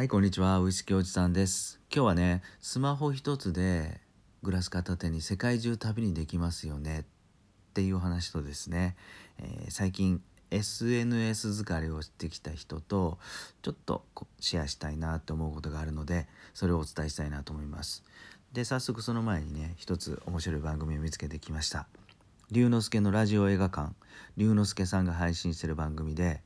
はい、こんにちは。ウイスキーおじさんです。今日はね、スマホ一つでグラス片手に世界中旅にできますよねっていう話とですね、えー最近 SNS 疲れをしてきた人とちょっとシェアしたいなと思うことがあるので、それをお伝えしたいなと思います。で、早速その前にね、一つ面白い番組を見つけてきました。龍之介のラジオ映画館、龍之介さんが配信してる番組で、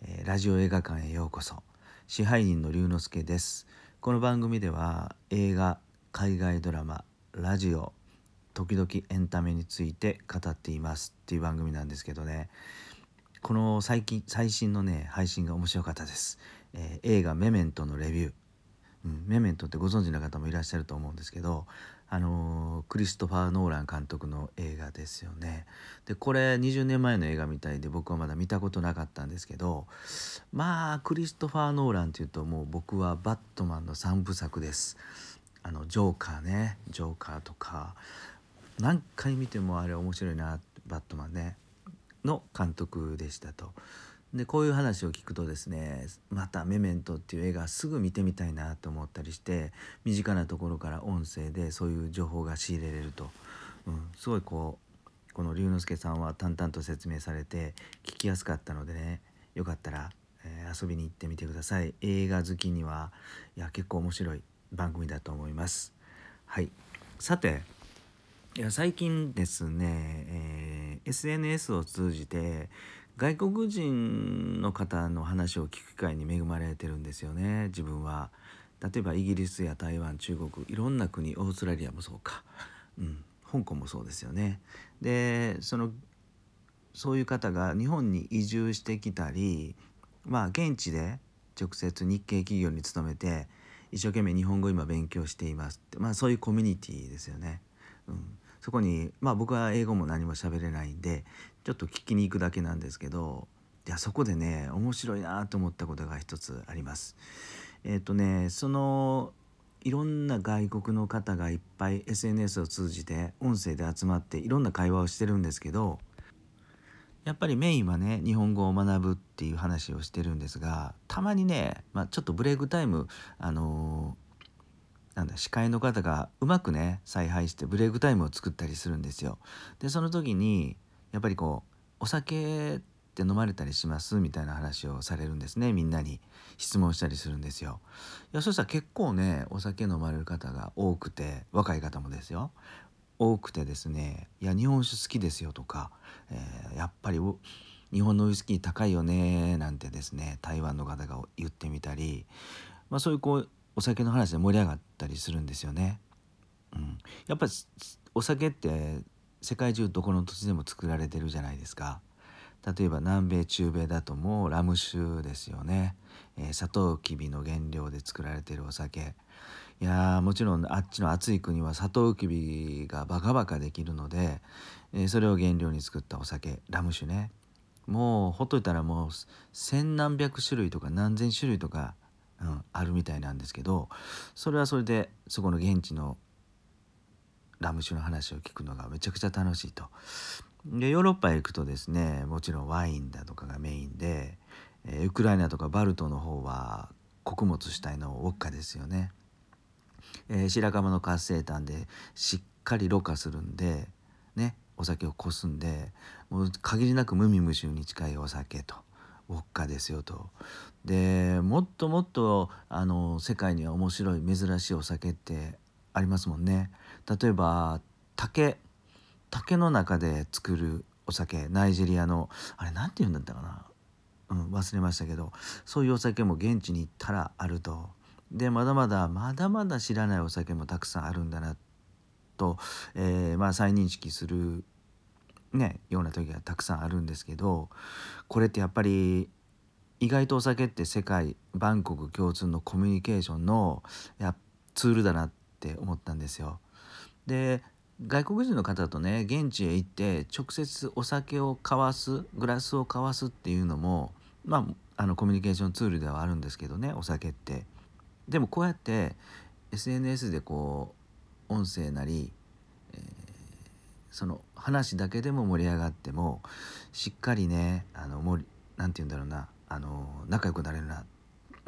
えーラジオ映画館へようこそ。支配人の龍之介です。この番組では映画海外ドラマラジオ時々エンタメについて語っています。っていう番組なんですけどね。この最近最新のね配信が面白かったです、えー映画メメントのレビュー。うん、メメントってご存知の方もいらっしゃると思うんですけど、あのクリストファー・ノーラン監督の映画ですよね。でこれ20年前の映画みたいで僕はまだ見たことなかったんですけどまあクリストファー・ノーランっていうともう僕はバットマンの3部作です。あのジョーカーねジョーカーとか何回見てもあれ面白いなバットマンねの監督でしたと。でこういう話を聞くとですねまた「メメント」っていう映画すぐ見てみたいなと思ったりして身近なところから音声でそういう情報が仕入れれると、うん、すごいこうこの龍之介さんは淡々と説明されて聞きやすかったのでねよかったら、えー遊びに行ってみてください。映画好きにはいや結構面白い番組だと思います。はい。さていや最近ですね、えー SNS を通じて外国人の方の話を聞く機会に恵まれてるんですよね自分は。例えばイギリスや台湾中国いろんな国オーストラリアもそうか、うん、香港もそうですよね。でそのそういう方が日本に移住してきたりまあ現地で直接日系企業に勤めて一生懸命日本語今勉強していますってまあそういうコミュニティですよね。うん、そこにまあ僕は英語も何も喋れないんでちょっと聞きに行くだけなんですけどいやそこでね面白いなと思ったことが一つあります。えっ、とねそのいろんな外国の方がいっぱい SNS を通じて音声で集まっていろんな会話をしてるんですけどやっぱりメインはね日本語を学ぶっていう話をしてるんですがたまにね、まあ、ちょっとブレイクタイムあのなんだ司会の方がうまくね采配してブレイクタイムを作ったりするんですよ。でその時にやっぱりこう「お酒って飲まれたりします?」みたいな話をされるんですねみんなに質問したりするんですよ。いやそしたら結構ねお酒飲まれる方が多くて若い方もですよ多くてですね「いや日本酒好きですよ」とか、えーやっぱり日本のウイスキー高いよね」なんてですね台湾の方が言ってみたり、まあ、そういうこうお酒の話で盛り上がったりするんですよね。うん、やっぱりお酒って世界中どこの土地でも作られてるじゃないですか。例えば南米中米だともうラム酒ですよね、えー、サトウキビの原料で作られてるお酒。いやーもちろんあっちの暑い国はサトウキビがバカバカできるので、えーそれを原料に作ったお酒。ラム酒ね。もうほっといたらもう千何百種類とか何千種類とか、うん、あるみたいなんですけどそれはそれでそこの現地のラム酒の話を聞くのがめちゃくちゃ楽しいと。でヨーロッパへ行くとですねもちろんワインだとかがメインで、えーウクライナとかバルトの方は穀物主体のウォッカですよね。えー白樺の活性炭でしっかりろ過するんでねお酒をこすんでもう限りなく無味無臭に近いお酒とウォッカですよと。でもっともっとあの世界には面白い珍しいお酒ってありますもんね。例えば竹竹の中で作るお酒ナイジェリアのあれなんて言うんだったかな、うん、忘れましたけどそういうお酒も現地に行ったらあると。でまだまだまだまだ知らないお酒もたくさんあるんだなと、えーまあ再認識するねような時がたくさんあるんですけどこれってやっぱり意外とお酒って世界万国共通のコミュニケーションのやツールだなって思ったんですよ。で外国人の方とね現地へ行って直接お酒を交わすグラスを交わすっていうのもまああのコミュニケーションツールではあるんですけどねお酒って。でもこうやって SNS でこう音声なり、その話だけでも盛り上がってもしっかりねあのもりなんて言うんだろうなあの仲良くなれるな。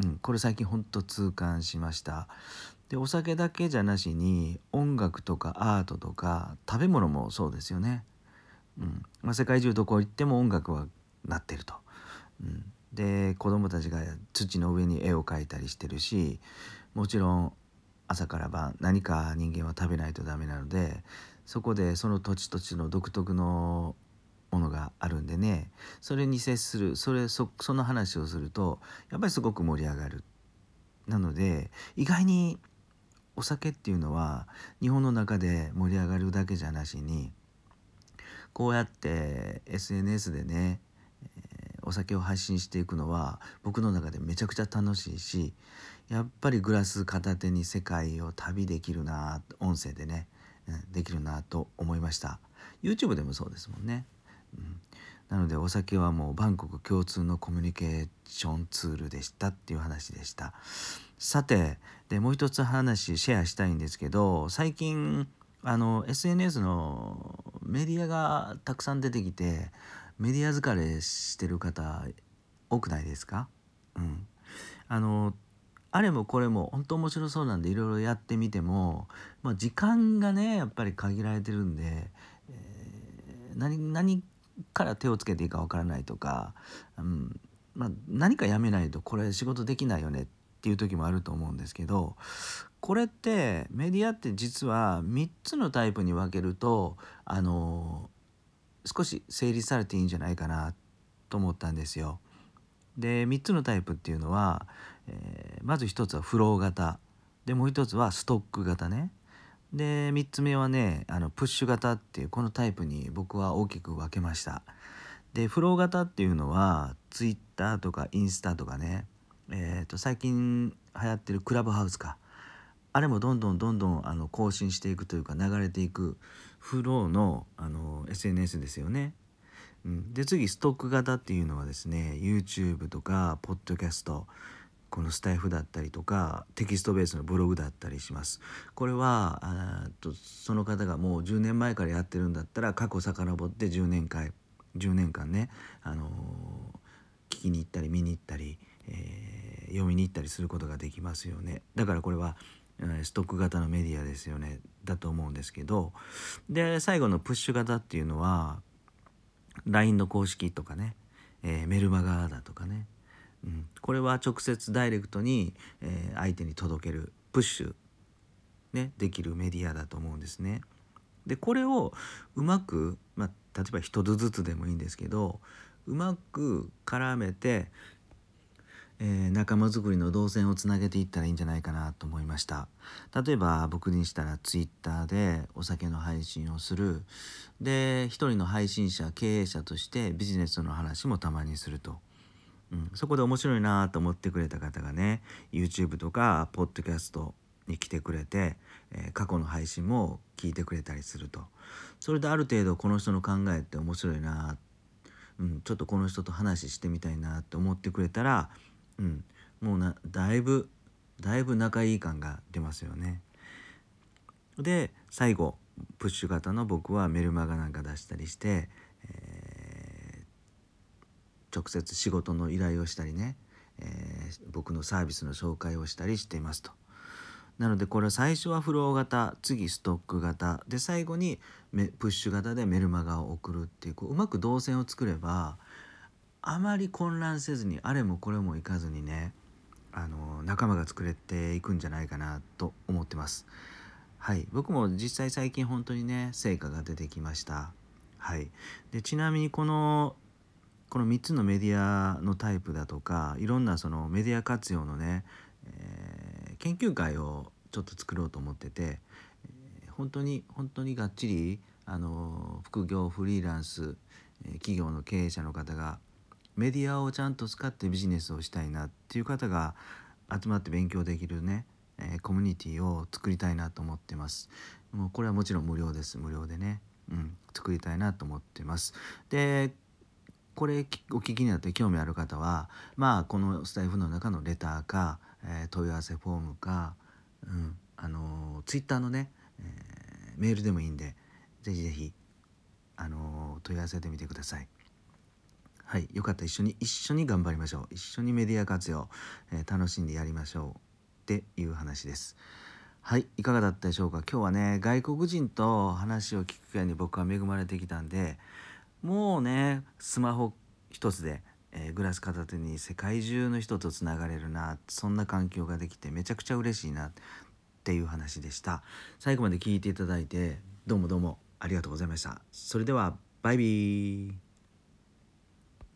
うん、これ最近ほんと痛感しました。でお酒だけじゃなしに音楽とかアートとか食べ物もそうですよね、うんまあ、世界中どこ行っても音楽はなってると、うん、で子供たちが土の上に絵を描いたりしてるしもちろん朝から晩何か人間は食べないとダメなのでそこでその土地土地の独特のものがあるんでねそれに接するそれそその話をするとやっぱりすごく盛り上がる。なので意外にお酒っていうのは日本の中で盛り上がるだけじゃなしにこうやって SNS でね、え、お酒を配信していくのは僕の中でめちゃくちゃ楽しいしやっぱりグラス片手に世界を旅できるな音声でね、できるなと思いました。YouTube でもそうですもんね、うん、なのでお酒はもうバンコク共通のコミュニケーションツールでしたっていう話でした。さてでもう一つ話シェアしたいんですけど最近あの SNS のメディアがたくさん出てきてメディア疲れしてる方多くないですか？うん。あのあれもこれも本当面白そうなんでいろいろやってみても、まあ、時間がねやっぱり限られてるんで、えー、何何から手をつけていいかわからないとか、うんまあ、何かやめないとこれ仕事できないよねっていう時もあると思うんですけどこれってメディアって実は3つのタイプに分けるとあの少し整理されていいんじゃないかなと思ったんですよ。で3つのタイプっていうのは、えー、まず1つはフロー型でもう1つはストック型ね。で3つ目はねあのプッシュ型っていうこのタイプに僕は大きく分けました。でフロー型っていうのは Twitter とかインスタとかねえーと、最近流行ってるクラブハウスかあれもどんどんどんどんあの更新していくというか流れていくフローのあの SNS ですよね。うん、で次ストック型っていうのはですね YouTube とかポッドキャストこのスタイフだったりとかテキストベースのブログだったりします。これはあとその方がもう10年前からやってるんだったら過去遡って10年間10年間ね、あの、聞きに行ったり見に行ったり、えー、読みに行ったりすることができますよねだからこれはストック型のメディアですよねだと思うんですけどで最後のプッシュ型っていうのは LINE の公式とかね、えー、メルマガだとかね、これは直接ダイレクトに、えー、相手に届けるプッシュ、ね、できるメディアだと思うんですね。でこれをうまく、まあ、例えば一つずつでもいいんですけどうまく絡めてえー、仲間づくりの動線をつなげていったらいいんじゃないかなと思いました。例えば僕にしたら Twitter でお酒の配信をする。で一人の配信者経営者としてビジネスの話もたまにすると、うん、そこで面白いなと思ってくれた方がね YouTube とか Podcast に来てくれて、えー、過去の配信も聞いてくれたりするとそれである程度この人の考えって面白いな、うん、ちょっとこの人と話してみたいなって思ってくれたらうん、もうなだいぶだいぶ仲いい感が出ますよね。で最後プッシュ型の僕はメルマガなんか出したりして、えー、直接仕事の依頼をしたりね、えー、僕のサービスの紹介をしたりしていますと。なのでこれは最初はフロー型次ストック型で最後にプッシュ型でメルマガを送るっていうこううまく動線を作ればあまり混乱せずにあれもこれもいかずにねあの仲間が作れていくんじゃないかなと思ってます。はい、僕も実際最近本当にね成果が出てきました。はい、でちなみにこのこの3つのメディアのタイプだとかいろんなそのメディア活用のね、えー、研究会をちょっと作ろうと思ってて、えー、本当に本当にがっちりあの副業フリーランス、えー、企業の経営者の方がメディアをちゃんと使ってビジネスをしたいなっていう方が集まって勉強できるね、えー、コミュニティを作りたいなと思ってます。もうこれはもちろん無料です。無料でね。うん、作りたいなと思ってます。で、これお聞きになって興味ある方は、まあこのスタイフの中のレターか、えー、問い合わせフォームか、うん、あのツイッターのね、えー、メールでもいいんで、ぜひぜひあの問い合わせてみてください。はいよかった。一緒に一緒に頑張りましょう。一緒にメディア活用、えー、楽しんでやりましょうっていう話です。はいいかがだったでしょうか？今日はね外国人と話を聞く機会に僕は恵まれてきたんでもうねスマホ一つで、えー、グラス片手に世界中の人とつながれるなそんな環境ができてめちゃくちゃ嬉しいなっていう話でした。最後まで聞いていただいてどうもどうもありがとうございました。それではバイビー。